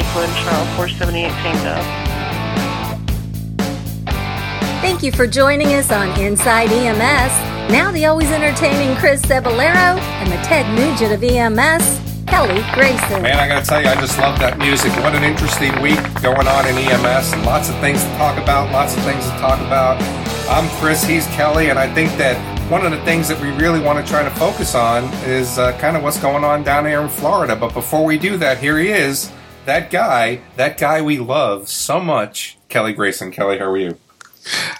Lakewood, Charles 478 Tango. Thank you for joining us on Inside EMS. Now the always entertaining Chris Cebollero and the Ted Nugent of EMS, Kelly Grayson. Man, I gotta tell you, I just love that music. What an interesting week going on in EMS, lots of things to talk about. Lots of things to talk about. I'm Chris, he's Kelly, and I think that one of the things that we really want to try to focus on is uh, kind of what's going on down here in Florida. But before we do that, here he is, that guy, that guy we love so much, Kelly Grayson. Kelly, how are you?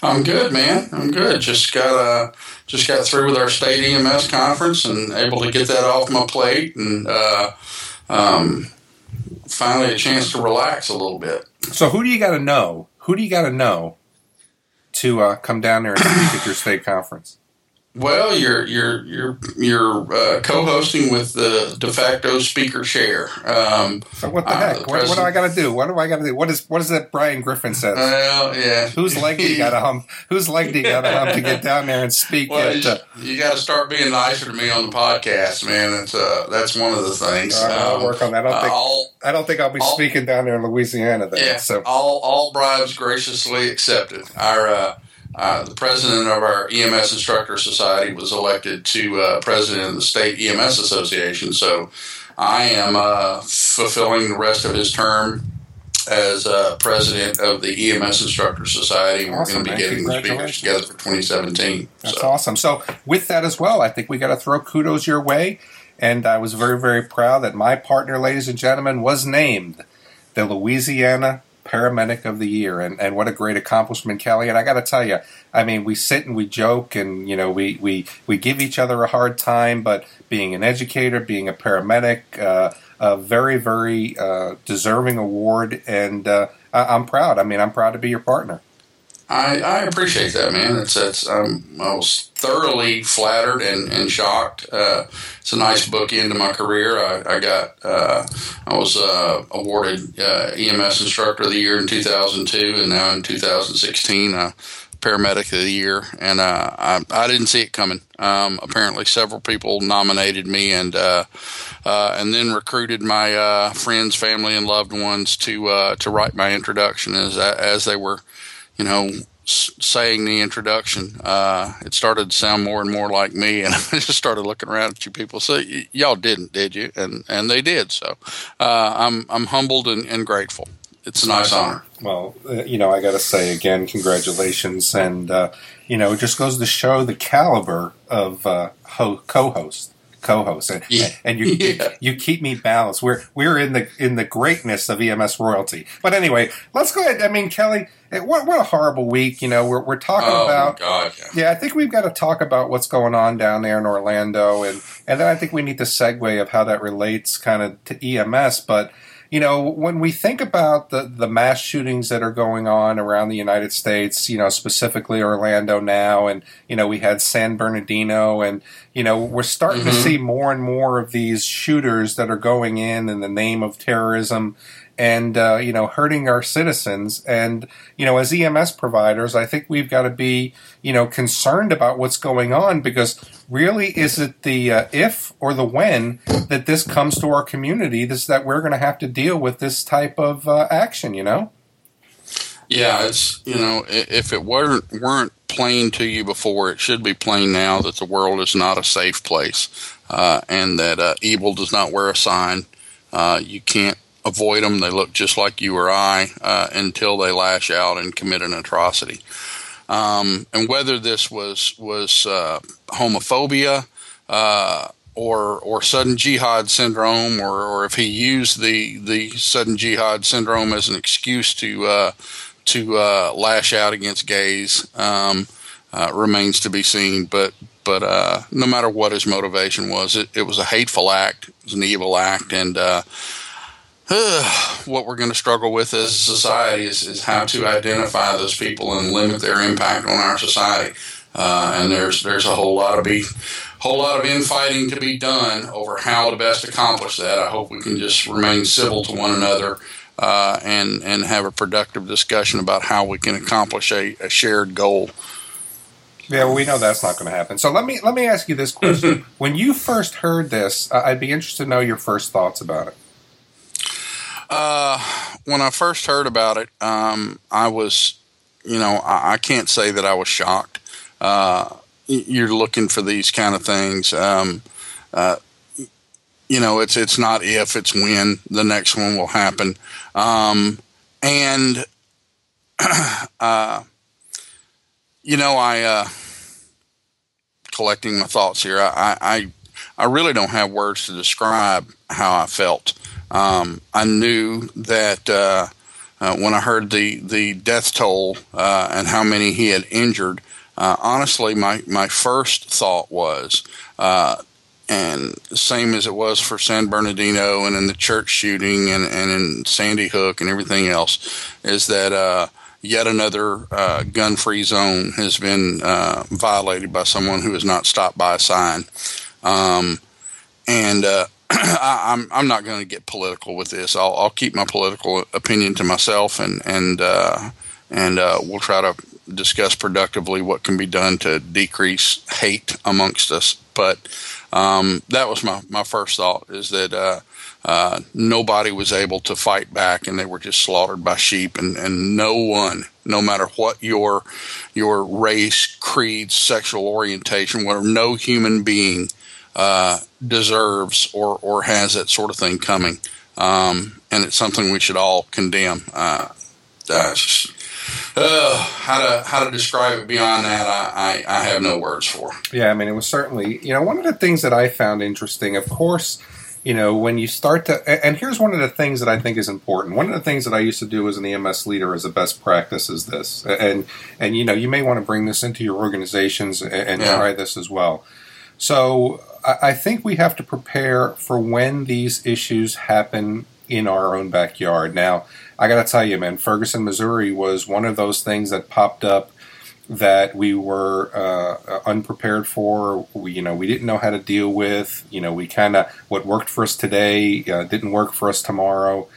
I'm good, man. I'm good. Just got uh, just got through with our state EMS conference and able to get that off my plate, and uh, um, finally a chance to relax a little bit. So, who do you got to know? Who do you got to know to uh, come down there and speak at your state conference? Well, you're you're you're you're uh, co-hosting with the de facto speaker chair. Um, so what the heck? Uh, the what, what, do I got to do? What do I got to do? What is what is that Brian Griffin says? Well, yeah. Whose leg do you got to hump? Whose leg do you got to hump to get down there and speak? Well, at, uh, you, got to start being nicer to me on the podcast, man. That's uh, that's one of the things. Right, I'll um, work on that. I don't think all, I don't think I'll be all, speaking down there in Louisiana. Then, yeah. So all all bribes graciously accepted. Our uh, the president of our EMS Instructor Society was elected to uh, president of the state EMS Association. So I am uh, fulfilling the rest of his term as uh, president of the EMS Instructor Society. We're going to be getting the speakers together for 2017. That's so. awesome. So with that as well, I think we got to throw kudos your way. And I was very, very proud that my partner, ladies and gentlemen, was named the Louisiana paramedic of the year and, and what a great accomplishment kelly. And i got to tell you i mean we sit and we joke and you know we, we, we give each other a hard time but being an educator being a paramedic uh, a very very uh, deserving award and uh, I, i'm proud. I mean i'm proud to be your partner I, I appreciate that, man. It's, it's um, I was thoroughly flattered and, and shocked. Uh, it's a nice book into my career. I, I got uh, I was uh, awarded uh, EMS Instructor of the Year in 2002, and now in 2016, uh, Paramedic of the Year. And uh, I, I didn't see it coming. Um, apparently, several people nominated me, and and then recruited my friends, family, and loved ones to to write my introduction as as they were you know, saying the introduction, uh, it started to sound more and more like me, and I just started looking around at you people. So y- y'all didn't, did you? And and they did. So uh, I'm I'm humbled and, and, grateful. It's a nice honor. Well, uh, you know, I got to say again, congratulations, and uh, you know, it just goes to show the caliber of uh, ho- co-host co-host, and, yeah. and you, yeah. you, you keep me balanced. We're we're in the in the greatness of EMS royalty. But anyway, let's go ahead. I mean, Kelly, eh, what what a horrible week. You know, we're we're talking oh, about. God, yeah. yeah, I think we've got to talk about what's going on down there in Orlando, and and then I think we need the segue of how that relates kind of to EMS, but you know, when we think about the, the mass shootings that are going on around the United States, you know, specifically Orlando now, and, you know, we had San Bernardino, and, you know, we're starting mm-hmm. to see more and more of these shooters that are going in in the name of terrorism and uh, you know hurting our citizens. And you know as EMS providers I think we've got to be you know concerned about what's going on because really is it the uh, if or the when that this comes to our community this that we're going to have to deal with this type of uh, action you know? Yeah it's you know if it weren't weren't plain to you before it should be plain now that the world is not a safe place uh, and that uh, evil does not wear a sign. Uh, you can't avoid them. They look just like you or I uh, until they lash out and commit an atrocity. Um, and whether this was was uh, homophobia uh, or or sudden jihad syndrome, or, or if he used the the sudden jihad syndrome as an excuse to uh, to uh, lash out against gays, um, uh, remains to be seen. But but no matter what his motivation was, it, it was a hateful act, it was an evil act, and what we're going to struggle with as a society is, is how to identify those people and limit their impact on our society. Uh, and there's there's a whole lot of be whole lot of infighting to be done over how to best accomplish that. I hope we can just remain civil to one another uh, and and have a productive discussion about how we can accomplish a, a shared goal. Yeah, well, we know that's not going to happen. So let me let me ask you this question: When you first heard this, uh, I'd be interested to know your first thoughts about it. Uh, when I first heard about it, um, I was, you know, I, I, can't say that I was shocked. Uh, you're looking for these kind of things. Um, uh, you know, it's it's not if, it's when the next one will happen. Um, and uh, you know, I uh, collecting my thoughts here. I, I I really don't have words to describe how I felt. Um, I knew that uh, uh, when I heard the the death toll uh, and how many he had injured. Uh, honestly, my my first thought was uh, and same as it was for San Bernardino and in the church shooting and, and in Sandy Hook and everything else, is that uh, yet another gun free zone has been violated by someone who has not stopped by a sign. Um, and I, am I'm, I'm not going to get political with this. I'll, I'll keep my political opinion to myself, and and uh, and uh, we'll try to discuss productively what can be done to decrease hate amongst us. But um, that was my, my first thought is that uh, uh, nobody was able to fight back and they were just slaughtered by sheep and, and no one no matter what your your race creed sexual orientation whatever no human being uh, deserves or, or has that sort of thing coming um, and it's something we should all condemn uh, uh, how to how to describe it beyond that, I, I, I have no words for. Yeah, I mean, it was certainly you know one of the things that I found interesting. Of course, you know when you start to and here's one of the things that I think is important. One of the things that I used to do as an EMS leader as a best practice is this, and and you know you may want to bring this into your organizations and, and yeah. try this as well. So I think we have to prepare for when these issues happen in our own backyard. Now, I got to tell you, man, Ferguson, Missouri was one of those things that popped up that we were uh, unprepared for. We, you know, we didn't know how to deal with. You know, we kind of what worked for us today uh, didn't work for us tomorrow.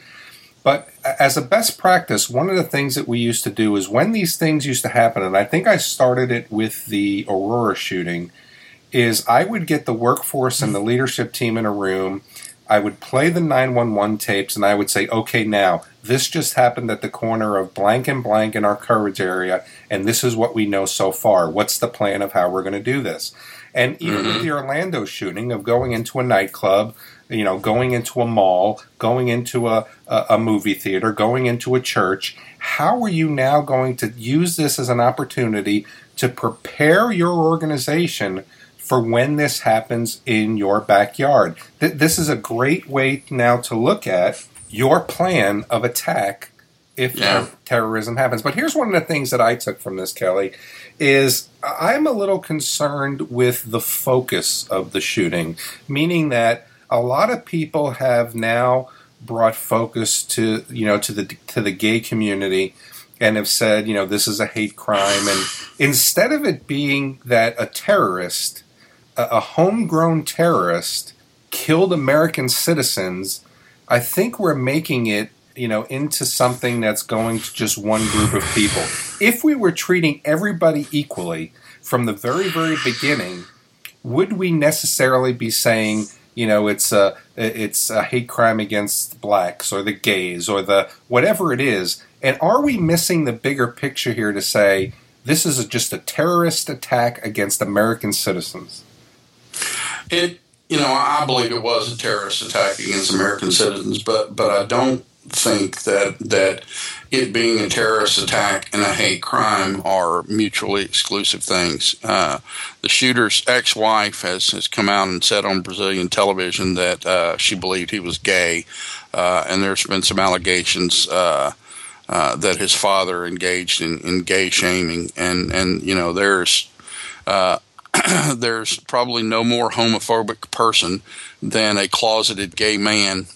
But as a best practice, one of the things that we used to do is when these things used to happen, and I think I started it with the Aurora shooting, is I would get the workforce and the leadership team in a room I would play the 911 tapes and I would say, okay, now, this just happened at the corner of blank and blank in our coverage area, and this is what we know so far. What's the plan of how we're going to do this? And even mm-hmm. with the Orlando shooting of going into a nightclub, you know, going into a mall, going into a, a, a movie theater, going into a church, how are you now going to use this as an opportunity to prepare your organization for when this happens in your backyard. Th- this is a great way now to look at your plan of attack if yeah. terrorism happens. But here's one of the things that I took from this, Kelly, is I'm a little concerned with the focus of the shooting, meaning that a lot of people have now brought focus to you know to the to the gay community and have said you know this is a hate crime and instead of it being that a terrorist a homegrown terrorist killed American citizens, I think we're making it, you know, into something that's going to just one group of people. If we were treating everybody equally from the very, very beginning, would we necessarily be saying, you know, it's a it's a hate crime against blacks or the gays or the whatever it is? And are we missing the bigger picture here to say this is just a terrorist attack against American citizens? It, you know, I believe it was a terrorist attack against American citizens, but but I don't think that that it being a terrorist attack and a hate crime are mutually exclusive things. Uh, the shooter's ex-wife has, has come out and said on Brazilian television that uh, she believed he was gay, uh, and there's been some allegations. Uh, uh, that his father engaged in, in gay shaming, and and you know there's uh, there's probably no more homophobic person than a closeted gay man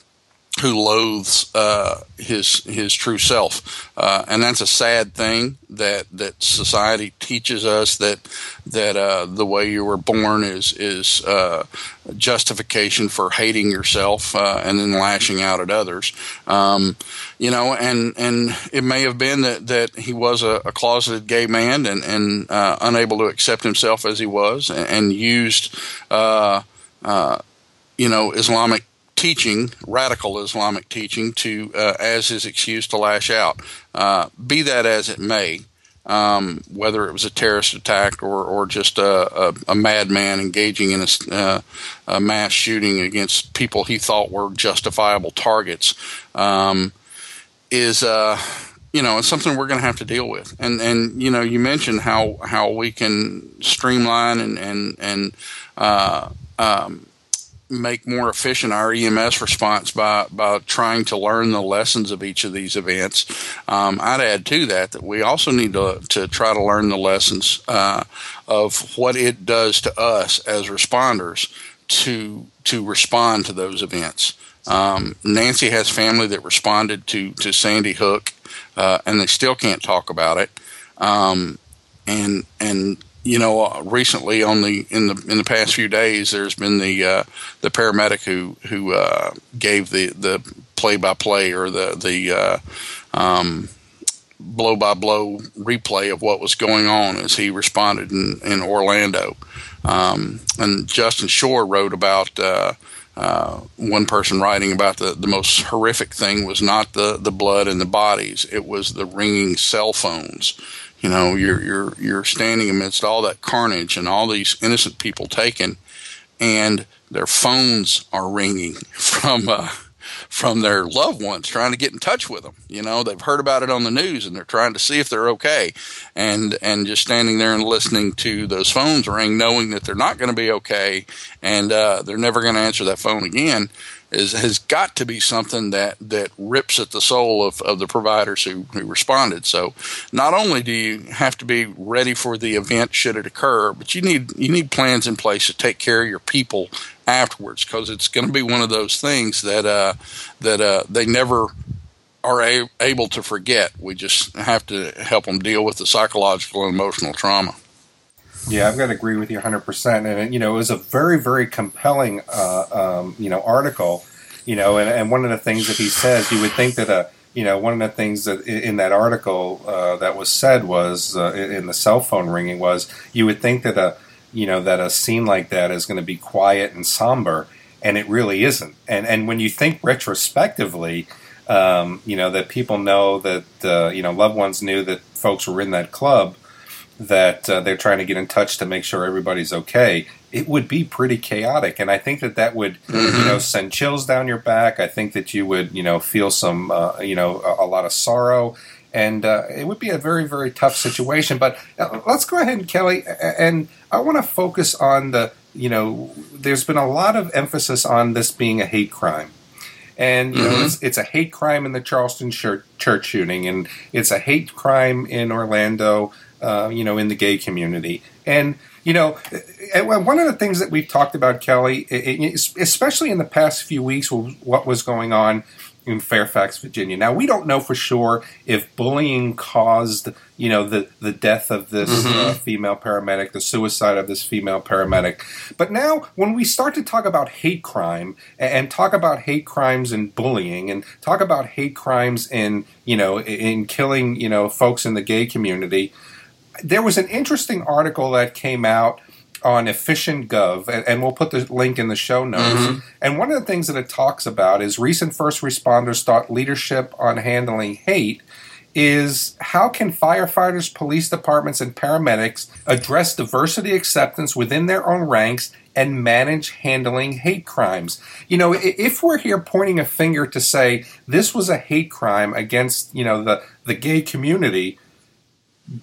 who loathes uh, his his true self, uh, and that's a sad thing that that society teaches us that that uh, the way you were born is is uh, justification for hating yourself uh, and then lashing out at others. Um, you know, and and it may have been that that he was a, a closeted gay man and and uh, unable to accept himself as he was, and, and used you know Islamic teaching, radical Islamic teaching, to uh, as his excuse to lash out. Uh, be that as it may, um, whether it was a terrorist attack or, or just a, a, a madman engaging in a, uh, a, mass shooting against people he thought were justifiable targets, um, is uh, you know it's something we're going to have to deal with. And and you know you mentioned how how we can streamline and and and uh, um, make more efficient our EMS response by by trying to learn the lessons of each of these events. Um, I'd add to that that we also need to to try to learn the lessons uh, of what it does to us as responders to to respond to those events. Um, Nancy has family that responded to to Sandy Hook, uh, and they still can't talk about it. Um, and and you know, uh, recently on the in the in the past few days, there's been the uh, the paramedic who who uh, gave the the play by play or the the uh, um, blow by blow replay of what was going on as he responded in, in Orlando. Um, and Justin Shore wrote about. Uh, uh, one person writing about the, the most horrific thing was not the, the blood and the bodies, it was the ringing cell phones you know, you're you're you're standing amidst all that carnage and all these innocent people taken, and their phones are ringing from uh, from their loved ones trying to get in touch with them. You know, they've heard about it on the news and they're trying to see if they're okay, and and just standing there and listening to those phones ring, knowing that they're not going to be okay, and uh, they're never going to answer that phone again is has got to be something that that rips at the soul of, of the providers who, who responded. So not only do you have to be ready for the event should it occur, but you need you need plans in place to take care of your people afterwards because it's going to be one of those things that uh, that uh, they never are a- able to forget. We just have to help them deal with the psychological and emotional trauma. Yeah, I've got to agree with you 100%. And, you know, it was a very, very compelling, uh, um, you know, article, you know, and, and one of the things that he says, you would think that a, you know, one of the things that in that article uh, that was said was uh, in the cell phone ringing was you would think that a, you know, that a scene like that is going to be quiet and somber, and it really isn't. And and when you think retrospectively, um, you know, that people know that uh, you know loved ones knew that folks were in that club that uh, they're trying to get in touch to make sure everybody's okay, it would be pretty chaotic. And I think that that would, mm-hmm. you know, send chills down your back. I think that you would, you know, feel some, uh, you know, a, a, lot of sorrow. And uh, it would be a very, very tough situation. But uh, let's go ahead and Kelly, and I want to focus on the, you know, there's been a lot of emphasis on this being a hate crime and you mm-hmm. it's, it's, a hate crime in the Charleston church, church, shooting, and it's a hate crime in Orlando uh, you know, in the gay community. And, you know, one of the things that we've talked about, Kelly, especially in the past few weeks, was what was going on in Fairfax, Virginia. Now we don't know for sure if bullying caused, you know, the the death of this mm-hmm. uh, female paramedic, the suicide of this female paramedic. But now, when we start to talk about hate crime and talk about hate crimes and bullying, and talk about hate crimes in, you know, in killing, you know, folks in the gay community, there was an interesting article that came out on Efficient Gov, and, and, we'll put the link in the show notes. Mm-hmm. And one of the things that it talks about is recent first responders thought leadership on handling hate is how can firefighters, police departments, and paramedics address diversity acceptance within their own ranks and manage handling hate crimes. You know, if we're here pointing a finger to say this was a hate crime against, you know, the, the gay community,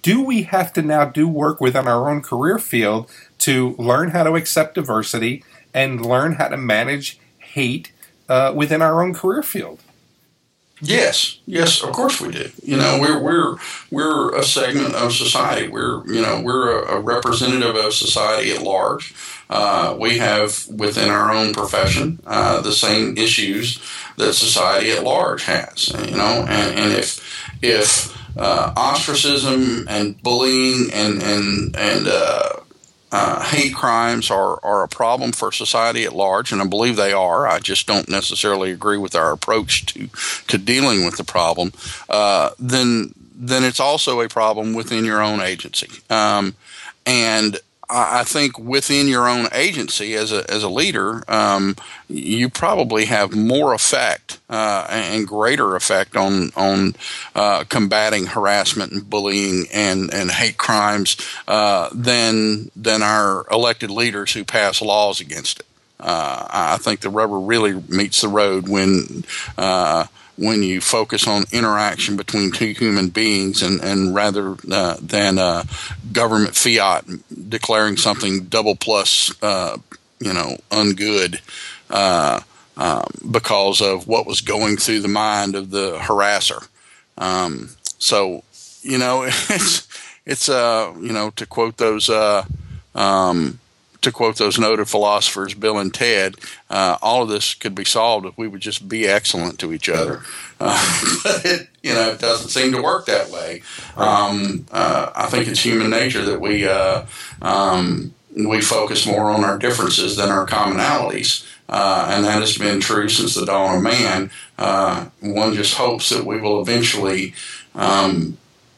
do we have to now do work within our own career field to learn how to accept diversity and learn how to manage hate uh, within our own career field? Yes, yes, of course we do. You know, we're we're we're a segment of society. We're you know we're a, a representative of society at large. Uh, we have within our own profession uh, the same issues that society at large has. You know, and, and if if uh, ostracism and bullying and and and uh, uh, hate crimes are, are a problem for society at large, and I believe they are. I just don't necessarily agree with our approach to to dealing with the problem. Uh, then then it's also a problem within your own agency, um, and I think within your own agency as a as a leader, um, you probably have more effect uh, and greater effect on on uh, combating harassment and bullying and, and hate crimes uh, than than our elected leaders who pass laws against it. Uh, I think the rubber really meets the road when uh, when you focus on interaction between two human beings and, and rather uh, than uh, government fiat declaring something double plus, uh, you know, ungood uh, um, because of what was going through the mind of the harasser. Um, so, you know, it's, it's, uh, you know, to quote those, uh, um, to quote those noted philosophers, Bill and Ted, uh, all of this could be solved if we would just be excellent to each other. Uh, but it, you know, it doesn't seem to work that way. Um, uh, I think it's human nature that we uh, um, we focus more on our differences than our commonalities. Uh, and that has been true since the dawn of man. Uh, one just hopes that we will eventually um,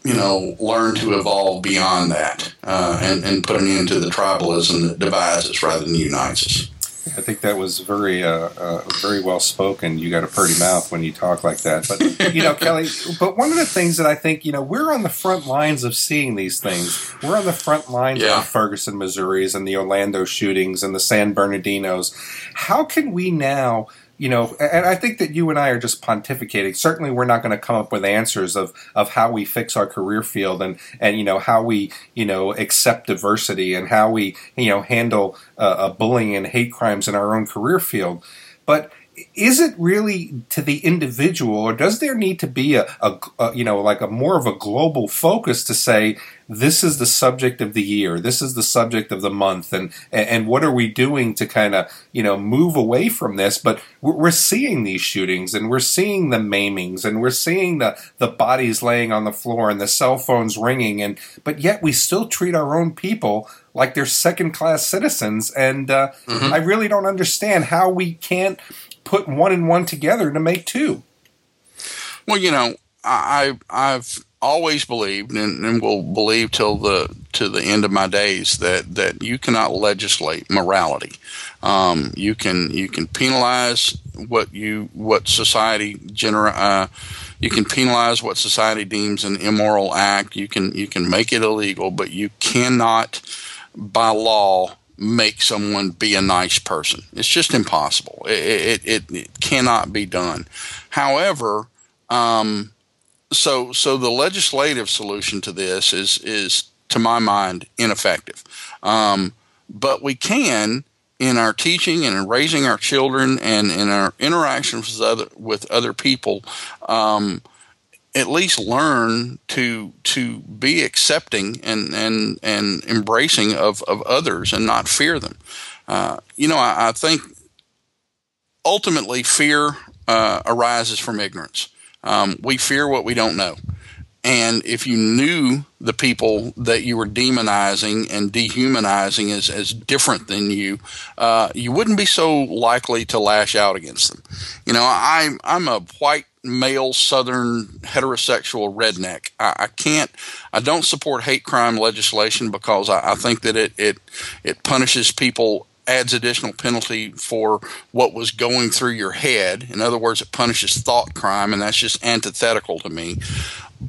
you know, learn to evolve beyond that uh, and, and put an end to the tribalism that divides us rather than unites us. I think that was very, uh, uh, very well spoken. You got a pretty mouth when you talk like that. But you know, Kelly. But one of the things that I think you know, we're on the front lines of seeing these things. We're on the front lines Yeah. of Ferguson, Missouri's, and the Orlando shootings and the San Bernardinos. How can we now? You know, and I think that you and I are just pontificating. Certainly, we're not going to come up with answers of, of how we fix our career field and, and you know how we you know accept diversity and how we you know handle uh, uh, bullying and hate crimes in our own career field. But is it really to the individual, or does there need to be a, a, a you know like a more of a global focus to say this is the subject of the year, this is the subject of the month, and and what are we doing to kind of you know move away from this? But we're, we're seeing these shootings, and we're seeing the maimings, and we're seeing the the bodies laying on the floor, and the cell phones ringing, and but yet we still treat our own people like they're second class citizens, and uh, I really don't understand how we can't put one and one together to make two. Well, you know, I I've always believed and, and will believe till the to the end of my days that that you cannot legislate morality. Um, you can you can penalize what you what society genera- uh, you can penalize what society deems an immoral act. You can you can make it illegal, but you cannot by law make someone be a nice person. It's just impossible. It, it, it, it cannot be done. However, um, so so the legislative solution to this is is to my mind ineffective. Um, but we can in our teaching and in raising our children and in our interactions with other with other people. Um, at least learn to to be accepting and and and embracing of of others and not fear them. Uh, you know, I, I think ultimately fear uh, arises from ignorance. Um, we fear what we don't know. And if you knew the people that you were demonizing and dehumanizing as, as different than you, uh, you wouldn't be so likely to lash out against them. You know, I, I'm a white male southern heterosexual redneck. I, I can't, I don't support hate crime legislation because I, I think that it, it, it punishes people adds additional penalty for what was going through your head. In other words, it punishes thought crime, and that's just antithetical to me.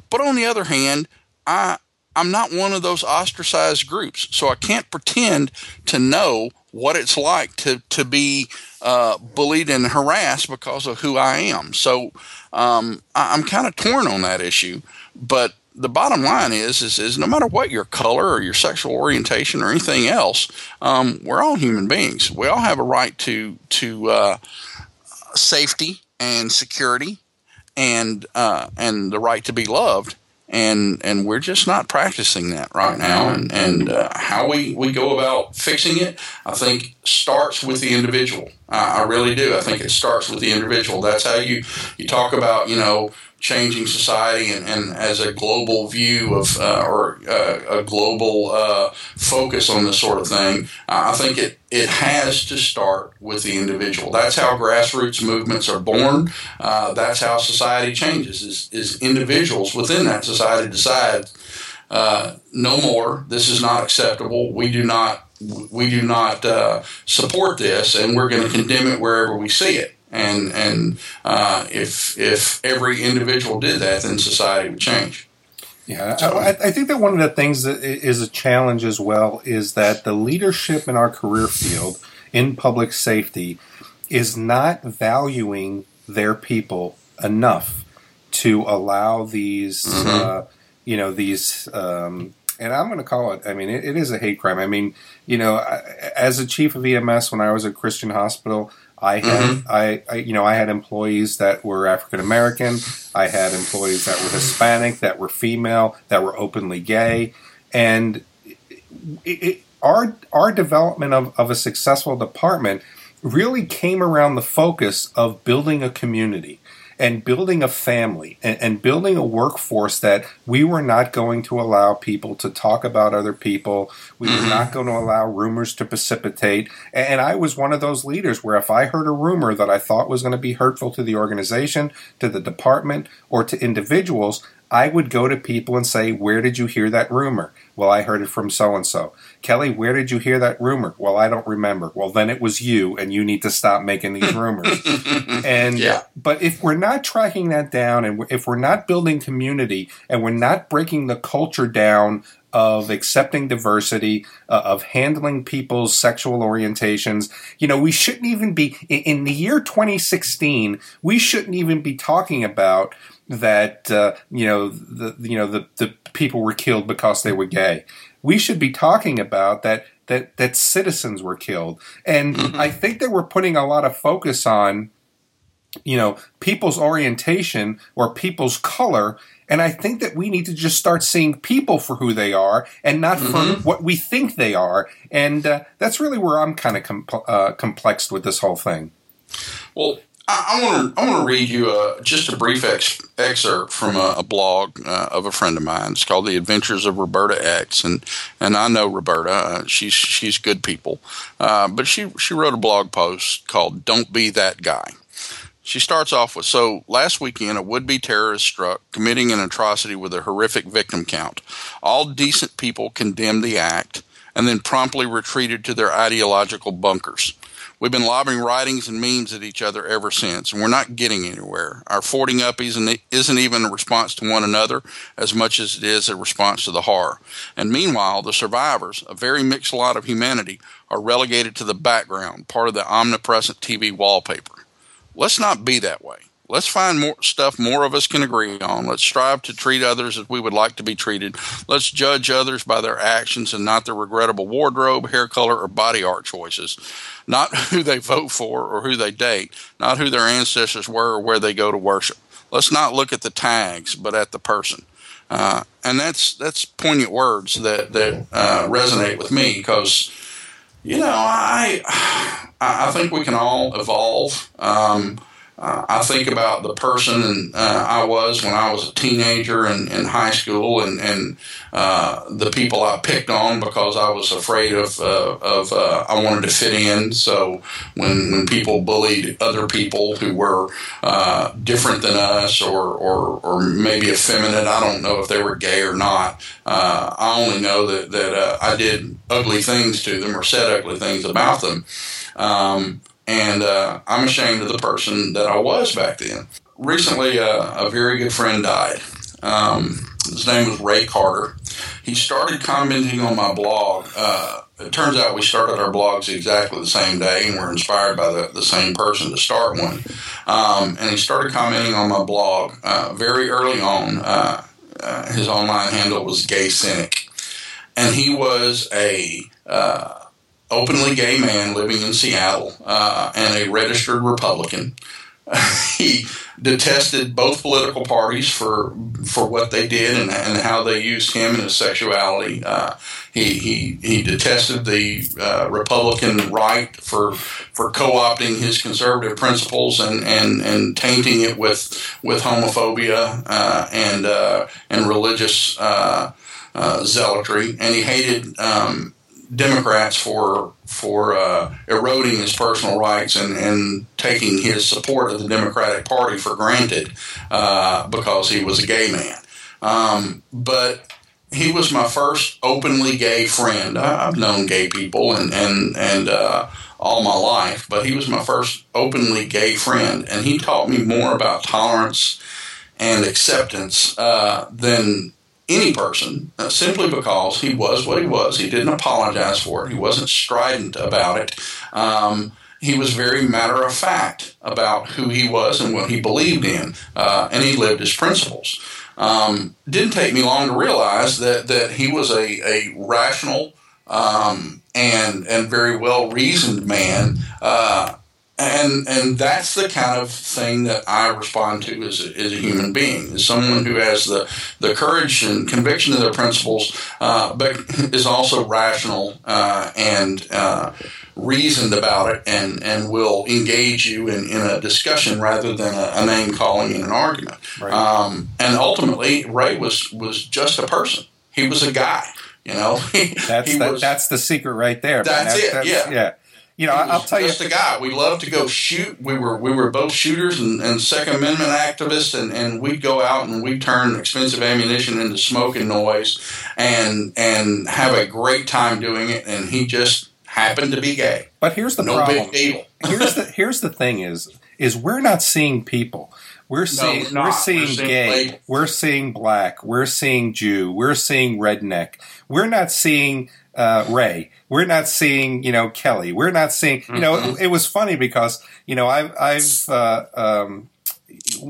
But on the other hand, I I'm not one of those ostracized groups, so I can't pretend to know what it's like to to be uh, bullied and harassed because of who I am. So um, I, I'm kind of torn on that issue. But the bottom line is, is, is no matter what your color or your sexual orientation or anything else, um, we're all human beings. We all have a right to to uh, safety and security, and uh, and the right to be loved. And and we're just not practicing that right now. And and uh, how we, we go about fixing it, I think, starts with the individual. I, I really do. I think it starts with the individual. That's how you you talk about you know changing society and, and as a global view of uh, or uh, a global uh, focus on this sort of thing, I think it, it has to start with the individual. That's how grassroots movements are born. Uh, that's how society changes. Is, is individuals within that society decide uh, no more. This is not acceptable. We do not we do not uh, support this, and we're going to condemn it wherever we see it. And and uh, if if every individual did that, then society would change. Yeah, I, I, think that one of the things that is a challenge as well is that the leadership in our career field in public safety is not valuing their people enough to allow these, mm-hmm. uh, you know, these. Um, and I'm going to call it. I mean, it, it is a hate crime. I mean, you know, as a chief of EMS when I was at Christian Hospital, I had mm-hmm. I, I, you know I had employees that were African American. I had employees that were Hispanic, that were female, that were openly gay, and it, it, our our development of, of a successful department really came around the focus of building a community and building a family and, and, building a workforce that we were not going to allow people to talk about other people. We were not mm-hmm. going to allow rumors to precipitate. And I was one of those leaders where if I heard a rumor that I thought was going to be hurtful to the organization, to the department, or to individuals, I would go to people and say, Where did you hear that rumor? Well, I heard it from so and so. Kelly, where did you hear that rumor? Well, I don't remember. Well, then it was you, and you need to stop making these rumors. and yeah. but if we're not tracking that down, and if we're not building community, and we're not breaking the culture down of accepting diversity, uh, of handling people's sexual orientations. You know, we shouldn't even be in the year 2016. We shouldn't even be talking about that uh, you know the you know the, the people were killed because they were gay. We should be talking about that that that citizens were killed, and mm-hmm. I think that we're putting a lot of focus on you know people's orientation or people's color and i think that we need to just start seeing people for who they are and not mm-hmm. for what we think they are and uh, that's really where i'm kind of com- uh, complexed with this whole thing well I want to I want to read you a, just a brief ex, excerpt from a, a blog uh, of a friend of mine. It's called "The Adventures of Roberta X," and and I know Roberta. Uh, she's she's good people, uh, but she she wrote a blog post called "Don't Be That Guy." She starts off with So, last weekend, a would be terrorist struck, committing an atrocity with a horrific victim count. All decent people condemned the act and then promptly retreated to their ideological bunkers. We've been lobbing writings and memes at each other ever since, and we're not getting anywhere. Our forting up isn't, isn't even a response to one another as much as it is a response to the horror. And meanwhile, the survivors, a very mixed lot of humanity, are relegated to the background, part of the omnipresent TV wallpaper. Let's not be that way. Let's find more stuff more of us can agree on. Let's strive to treat others as we would like to be treated. Let's judge others by their actions and not their regrettable wardrobe, hair color, or body art choices. Not who they vote for or who they date, not who their ancestors were or where they go to worship. Let's not look at the tags, but at the person. Uh, and that's that's poignant words that that uh, resonate with me because you know I I think we can all evolve. Um, uh, I think about the person uh, I was when I was a teenager and in high school, and, and uh, the people I picked on because I was afraid of uh, of uh, I wanted to fit in. So when when people bullied other people who were uh, different than us, or, or or maybe effeminate, I don't know if they were gay or not. I only know that that I did ugly things to them or said ugly things about them. Um, and uh, I'm ashamed of the person that I was back then. Recently, uh, a very good friend died. Um, his name was Ray Carter. He started commenting on my blog. Uh, it turns out we started our blogs exactly the same day and we're inspired by the, the same person to start one. Um, and he started commenting on my blog uh, very early on. Uh, uh, his online handle was Gay Cynic. And he was a uh, openly gay man living in Seattle uh, and a registered Republican. he detested both political parties for for what they did and, and how they used him and his sexuality. Uh, he, he he detested the uh, Republican right for for co-opting his conservative principles and, and, and tainting it with with homophobia uh, and uh, and religious uh, zealotry. And he hated. Um, Democrats for for uh, eroding his personal rights and, and taking his support of the Democratic Party for granted uh, because he was a gay man. Um, but he was my first openly gay friend. I've known gay people and and and uh, all my life, but he was my first openly gay friend, and he taught me more about tolerance and acceptance uh, than any person, uh, simply because he was what he was. He didn't apologize for it. He wasn't strident about it. Um, he was very matter of fact about who he was and what he believed in, uh, and he lived his principles. Um, didn't take me long to realize that that he was a, a rational um, and and very well reasoned man. Uh, and and that's the kind of thing that I respond to as a, as a human being, as someone who has the, the courage and conviction of their principles, uh, but is also rational uh, and uh, reasoned about it, and, and will engage you in, in a discussion rather than a, a name calling in an argument. Right. Um, and ultimately, Ray was was just a person. He was a guy. You know, that's that, was, that's the secret right there. That's, that's it. That's, yeah, yeah. You know, I'll tell you, just a guy. We loved to go shoot. We were we were both shooters and, and Second Amendment activists, and, and we'd go out and we'd turn expensive ammunition into smoke and noise, and and have a great time doing it. And he just happened to be gay. But here's the no problem. big deal. here's the here's the thing is is we're not seeing people. We're seeing we're, we're seeing We're seeing gay. labels. We're seeing black. We're seeing Jew. We're seeing redneck. We're not seeing uh, Ray. We're not seeing you know Kelly. We're not seeing you know. Mm-hmm. It, it was funny because you know I've I've uh, um,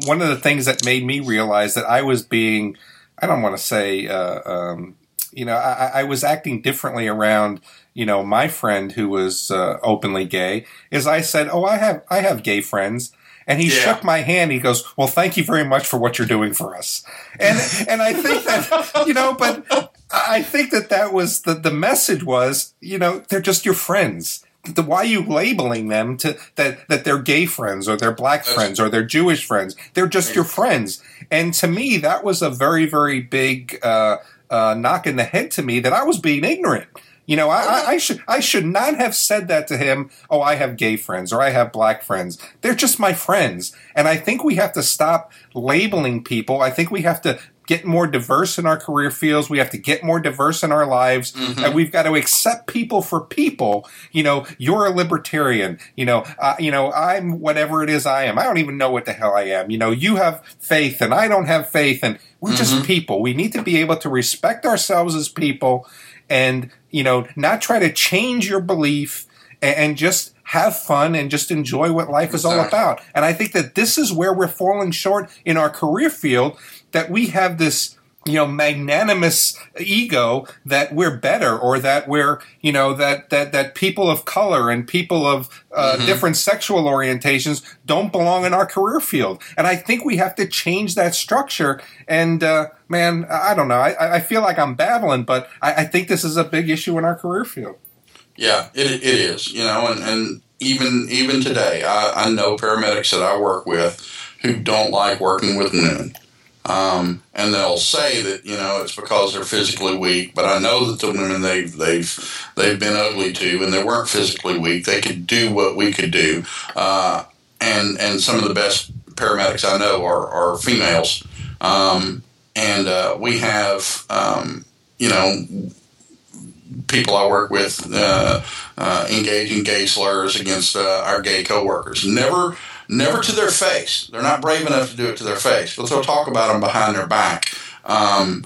one of the things that made me realize that I was being I don't want to say uh, um, you know I, I was acting differently around you know my friend who was uh, openly gay is I said oh I have I have gay friends and he Yeah. shook my hand. He goes, "Well, thank you very much for what you're doing for us." And and I think that you know, but I think that that was the the message was, you know, they're just your friends. The, why are you labeling them to that that they're gay friends or they're black friends or they're Jewish friends? They're just your friends. And to me, that was a very very big uh, uh, knock in the head to me that I was being ignorant. You know, I, I, I should I should not have said that to him. Oh, I have gay friends or I have black friends. They're just my friends, and I think we have to stop labeling people. I think we have to get more diverse in our career fields. We have to get more diverse in our lives, and we've got to accept people for people. You know, you're a libertarian. You know, uh, you know, I'm whatever it is I am. I don't even know what the hell I am. You know, you have faith, and I don't have faith, and we're just people. We need to be able to respect ourselves as people and you know not try to change your belief and, and just have fun and just enjoy what life is all about and i think that this is where we're falling short in our career field that we have this you know magnanimous ego that we're better or that we're you know that that that people of color and people of uh, different sexual orientations don't belong in our career field and i think we have to change that structure and uh, man i I don't know I, I feel like i'm babbling but I, I think this is a big issue in our career field Yeah, it, it is. You know, and, and even even today, I, I know paramedics that I work with who don't like working with women. Um, and they'll say that you know it's because they're physically weak, but I know that the women they've they've they've been ugly to, and they weren't physically weak. They could do what we could do, uh, and and some of the best paramedics I know are, are females, um, and uh, we have um, you know people I work with uh, uh, engaging gay slurs against uh, our gay coworkers. Never, never to their face. They're not brave enough to do it to their face, but they'll talk about them behind their back. Um,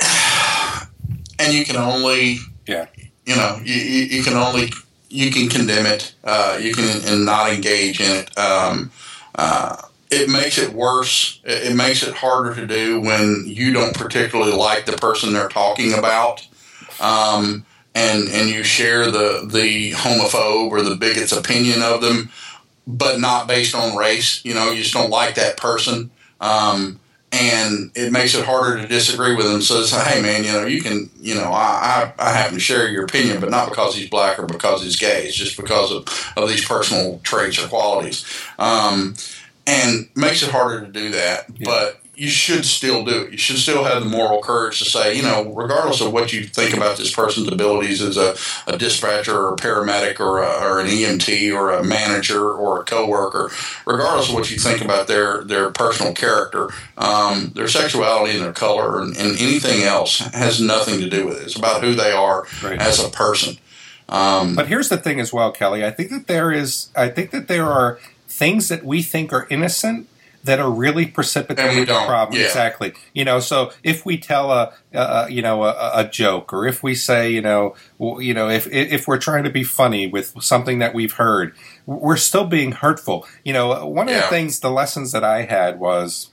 and you can only, yeah you know, you, you, you can only you can condemn it. Uh, you can and not engage in it. Um, uh, it makes it worse. It, it makes it harder to do when you don't particularly like the person they're talking about um, and and you share the the homophobe or the bigot's opinion of them, but not based on race. You know, you just don't like that person, um, and it makes it harder to disagree with them. So it's like, hey man, you know, you can, you know, I, I I happen to share your opinion, but not because he's black or because he's gay. It's just because of of these personal traits or qualities, um, and makes it harder to do that. But you should still do it. You should still have the moral courage to say, you know, regardless of what you think about this person's abilities as a, a dispatcher or a paramedic or, a, or an EMT or a manager or a coworker, regardless of what you think about their, their personal character, um, their sexuality and their color and, and, anything else has nothing to do with it. It's about who they are right. as a person. Um, but here's the thing as well, Kelly. I think that there is, I think that there are things that we think are innocent that are really precipitating the problem. Yeah. Exactly. You know, so if we tell a, a you know a, a, joke, or if we say you know well, you know if if we're trying to be funny with something that we've heard, we're still being hurtful. You know, one of yeah. the things, the lessons that I had was,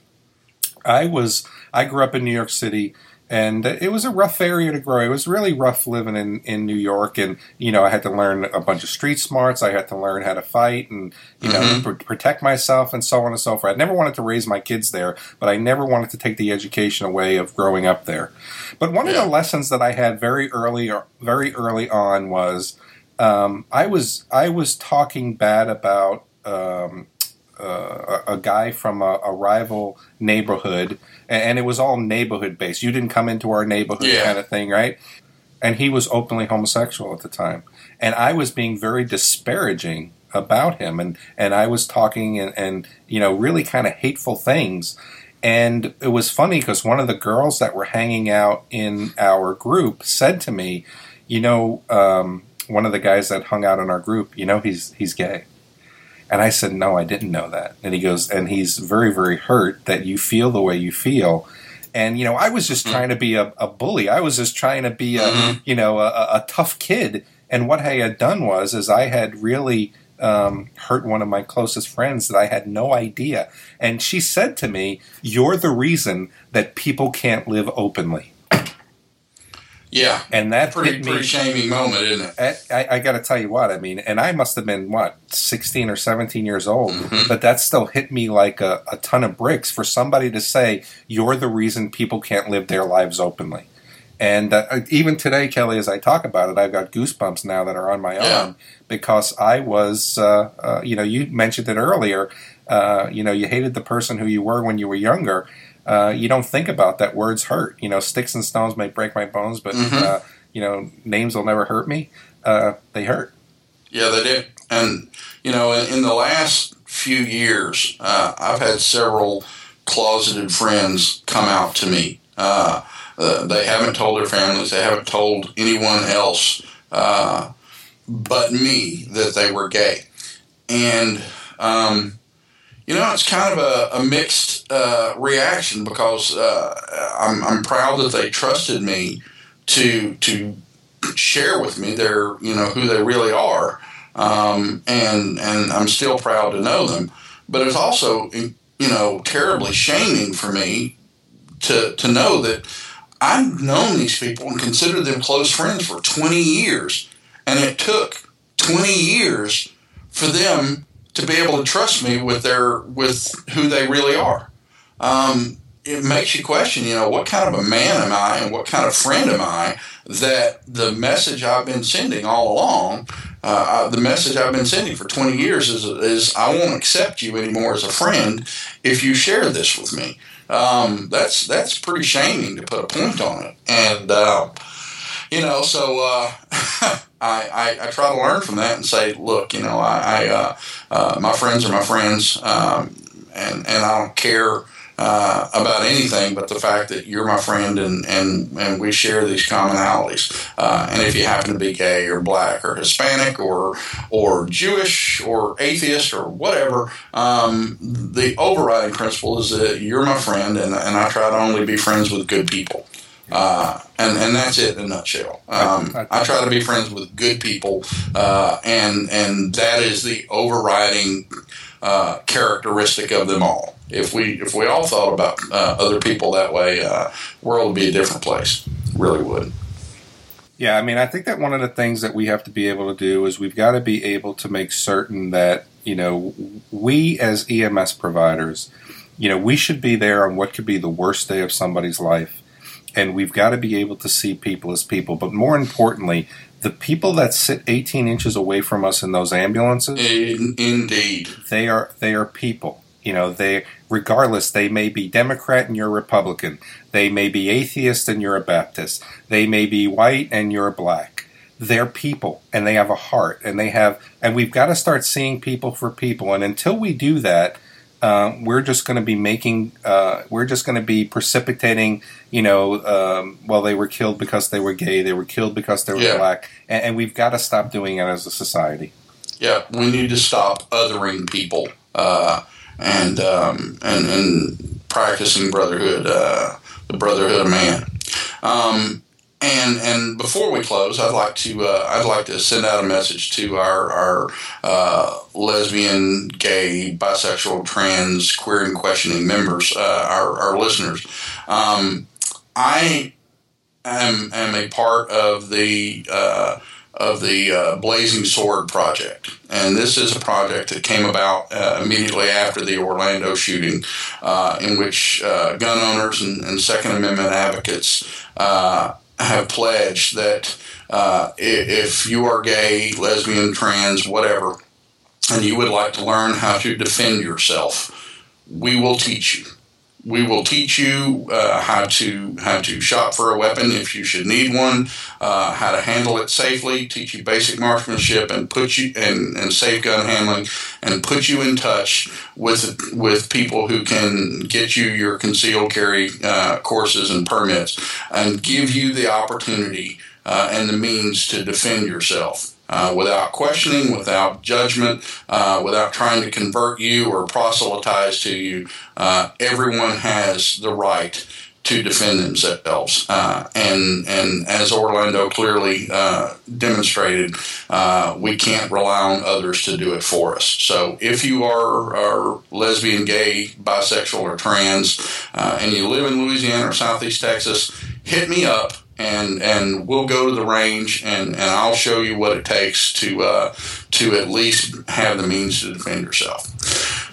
I was I grew up in New York City and it was a rough area to grow. It was really rough living in, in New York, and you know I had to learn a bunch of street smarts. I had to learn how to fight and you know mm-hmm. pr- protect myself and so on and so forth. I never wanted to raise my kids there, but I never wanted to take the education away of growing up there. But one yeah. of the lessons that I had very early, very early on was um, I was I was talking bad about. Um, uh, a, guy from a, a rival neighborhood, and, and, it was all neighborhood based. You didn't come into our neighborhood, yeah. kind of thing, right? And he was openly homosexual at the time, and I was being very disparaging about him, and and I was talking and, and you know really kind of hateful things. And it was funny because one of the girls that were hanging out in our group said to me, "You know, um, one of the guys that hung out in our group, you know, he's he's gay." And I said, No, I didn't know that. And he goes, And he's very, very hurt that you feel the way you feel. And, you know, I was just mm-hmm. trying to be a, a, bully. I was just trying to be a, mm-hmm. you know, a, a, tough kid. And what I had done was, is I had really um, hurt one of my closest friends that I had no idea. And she said to me, You're the reason that people can't live openly. Yeah, and that pretty pretty shaming moment, isn't it? I, I, got to tell you what I mean, and I must have been what sixteen or seventeen years old, mm-hmm. but that still hit me like a, a ton of bricks for somebody to say you're the reason people can't live their lives openly. And uh, even today, Kelly, as I talk about it, I've got goosebumps now that are on my yeah. arm because I was, uh, uh, you know, you mentioned it earlier. Uh, you know, you hated the person who you were when you were younger, uh, you don't think about that words hurt. You know, sticks and stones may break my bones, but mm-hmm. uh, you know, names will never hurt me. Uh, they hurt. Yeah, they do. And you know, in, in the last few years, uh, I've had several closeted friends come out to me. Uh, uh, they haven't told their families. They haven't told anyone else but me that they were gay, and um, you know, it's kind of a, a mixed uh, reaction because uh, I'm, I'm proud that they trusted me to to share with me their you know who they really are, um, and and I'm still proud to know them. But it's also you know terribly shaming for me to to know that I've known these people and considered them close friends for 20 years, and it took 20 years for them to be able to trust me with their with who they really are. Um, it makes you question, you know, what kind of a man am I and what kind of friend am I that the message I've been sending all along, uh, the message I've been sending for 20 years is, is I won't accept you anymore as a friend if you share this with me. Um, that's that's pretty shaming to put a point on it. And, uh, you know, so uh, I, I, I, try to learn from that and say, look, you know, I, I uh, uh, my friends are my friends, um, and and I don't care uh, about anything but the fact that you're my friend and and, and we share these commonalities. Uh, and if you happen to be gay or black or Hispanic or or Jewish or atheist or whatever, um, the overriding principle is that you're my friend, and and I try to only be friends with good people. Uh, and and that's it in a nutshell. Um, I try to be friends with good people, uh, and and that is the overriding uh, characteristic of them all. If we if we all thought about uh, other people that way, uh, world would be a different place. Really would. Yeah, I mean, I think that one of the things that we have to be able to do is we've got to be able to make certain that you know we as EMS providers, you know, we should be there on what could be the worst day of somebody's life and we've got to be able to see people as people. But more importantly, the people that sit 18 inches away from us in those ambulances, indeed, they are they are people. You know, they regardless they may be Democrat and you're Republican. They may be atheist and you're a Baptist. They may be white and you're black. They're people and they have a heart and they have and we've got to start seeing people for people. And until we do that, um, we're just going to be making, uh, we're just going to be precipitating, you know, um, well, they were killed because they were gay, they were killed because they were Yeah. black, and, and we've got to stop doing it as a society. Yeah, we need to stop othering people uh, and, um, and and practicing brotherhood, uh, the brotherhood of man. Um, and and before we close, I'd like to uh, I'd like to send out a message to our our uh, lesbian, gay, bisexual, trans, queer, and questioning members, uh, our our listeners. Um, I am am a part of the uh, of the uh, Blazing Sword project, and this is a project that came about uh, immediately after the Orlando shooting, uh, in which uh, gun owners and, and Second Amendment advocates have pledged that uh, if you are gay, lesbian, trans, whatever, and you would like to learn how to defend yourself, we will teach you we will teach you uh, how to how to shop for a weapon if you should need one, uh, how to handle it safely, teach you basic marksmanship, and put you and, and safe gun handling, and put you in touch with with people who can get you your concealed carry uh, courses and permits, and give you the opportunity uh, and the means to defend yourself uh, without questioning, without judgment, uh, without trying to convert you or proselytize to you. Uh, everyone has the right to defend themselves, uh, and and as Orlando clearly uh, demonstrated, uh, we can't rely on others to do it for us. So if you are, are lesbian, gay, bisexual, or trans, uh, and you live in Louisiana or Southeast Texas, hit me up and and we'll go to the range and, and I'll show you what it takes to uh, to at least have the means to defend yourself.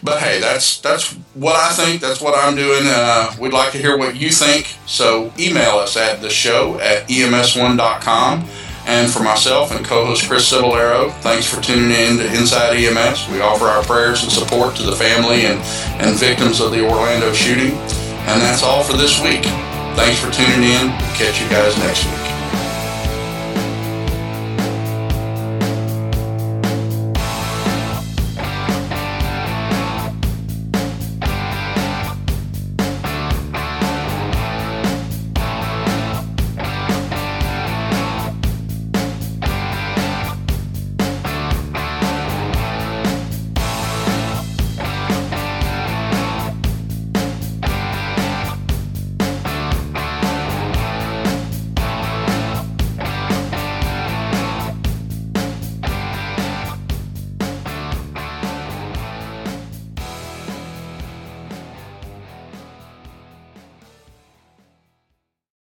But hey, that's that's what I think. That's what I'm doing. Uh, we'd like to hear what you think. So email us at the show at ems1.com. And for myself and co-host Chris Cebollero, thanks for tuning in to Inside EMS. We offer our prayers and support to the family and, and victims of the Orlando shooting. And that's all for this week. Thanks for tuning in. Catch you guys next week.